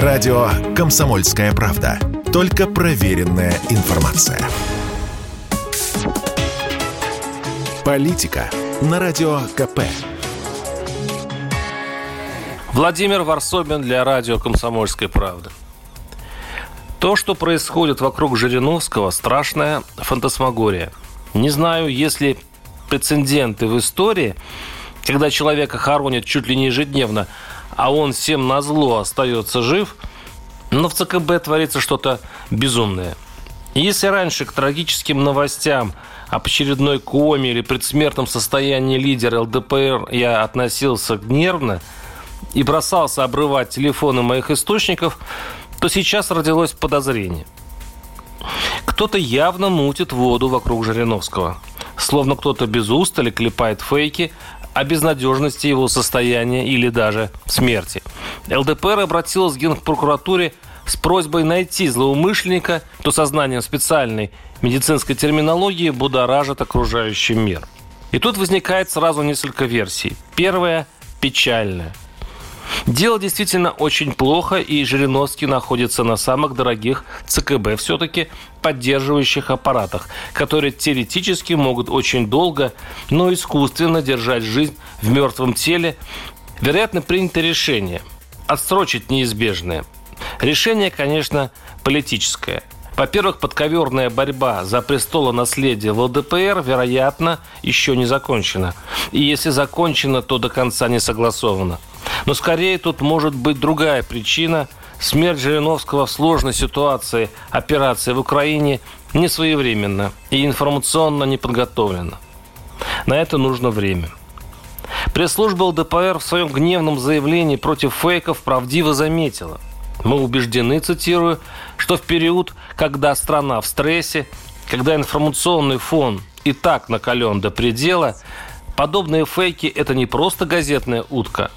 Радио «Комсомольская правда». Только проверенная информация. Политика на Радио КП. Владимир Варсобин для радио «Комсомольская правда». То, что происходит вокруг Жириновского, страшная фантасмагория. Не знаю, есть ли прецеденты в истории, когда человека хоронят чуть ли не ежедневно, а он всем на зло остается жив, но в ЦКБ творится что-то безумное. Если раньше к трагическим новостям об очередной коме или предсмертном состоянии лидера ЛДПР я относился нервно и бросался обрывать телефоны моих источников – то сейчас родилось подозрение. Кто-то явно мутит воду вокруг Жириновского. Словно кто-то без устали клепает фейки о безнадежности его состояния или даже смерти. ЛДПР обратилась к Генпрокуратуре с просьбой найти злоумышленника, кто сознанием специальной медицинской терминологии будоражит окружающий мир. И тут возникает сразу несколько версий. Первая – печальная. Дело действительно очень плохо, и Жириновский находится на самых дорогих ЦКБ все-таки поддерживающих аппаратах, которые теоретически могут очень долго, но искусственно держать жизнь в мертвом теле. Вероятно, принято решение отсрочить неизбежное. Решение, конечно, политическое – во-первых, подковерная борьба за престолонаследие в ЛДПР, вероятно, еще не закончена. И если закончена, то до конца не согласована. Но скорее тут может быть другая причина. Смерть Жириновского в сложной ситуации операции в Украине не своевременно и информационно не подготовлена. На это нужно время. Пресс-служба ЛДПР в своем гневном заявлении против фейков правдиво заметила. Мы убеждены, цитирую, что в период, когда страна в стрессе, когда информационный фон и так накален до предела, подобные фейки – это не просто газетная утка,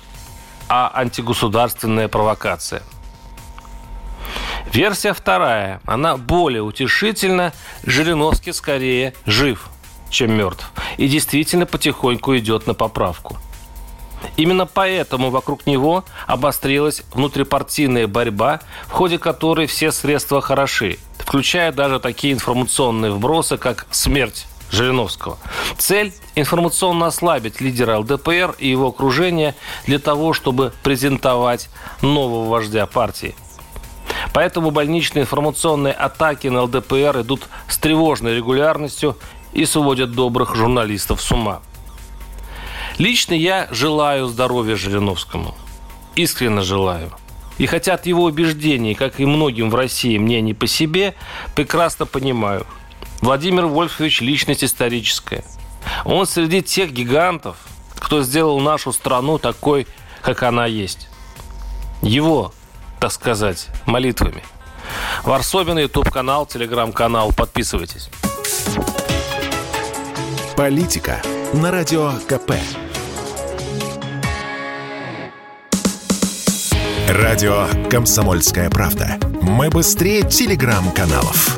а антигосударственная провокация. Версия вторая. Она более утешительна. Жириновский скорее жив, чем мертв. И действительно потихоньку идет на поправку. Именно поэтому вокруг него обострилась внутрипартийная борьба, в ходе которой все средства хороши, включая даже такие информационные вбросы, как смерть Жириновского. Цель – информационно ослабить лидера ЛДПР и его окружение для того, чтобы презентовать нового вождя партии. Поэтому больничные информационные атаки на ЛДПР идут с тревожной регулярностью и сводят добрых журналистов с ума. Лично я желаю здоровья Жириновскому. Искренне желаю. И хотя от его убеждений, как и многим в России, мне не по себе, прекрасно понимаю – Владимир Вольфович – личность историческая. Он среди тех гигантов, кто сделал нашу страну такой, как она есть. Его, так сказать, молитвами. Варсобин, YouTube-канал, телеграм-канал. Подписывайтесь. Политика на Радио КП. Радио «Комсомольская правда». Мы быстрее телеграм-каналов.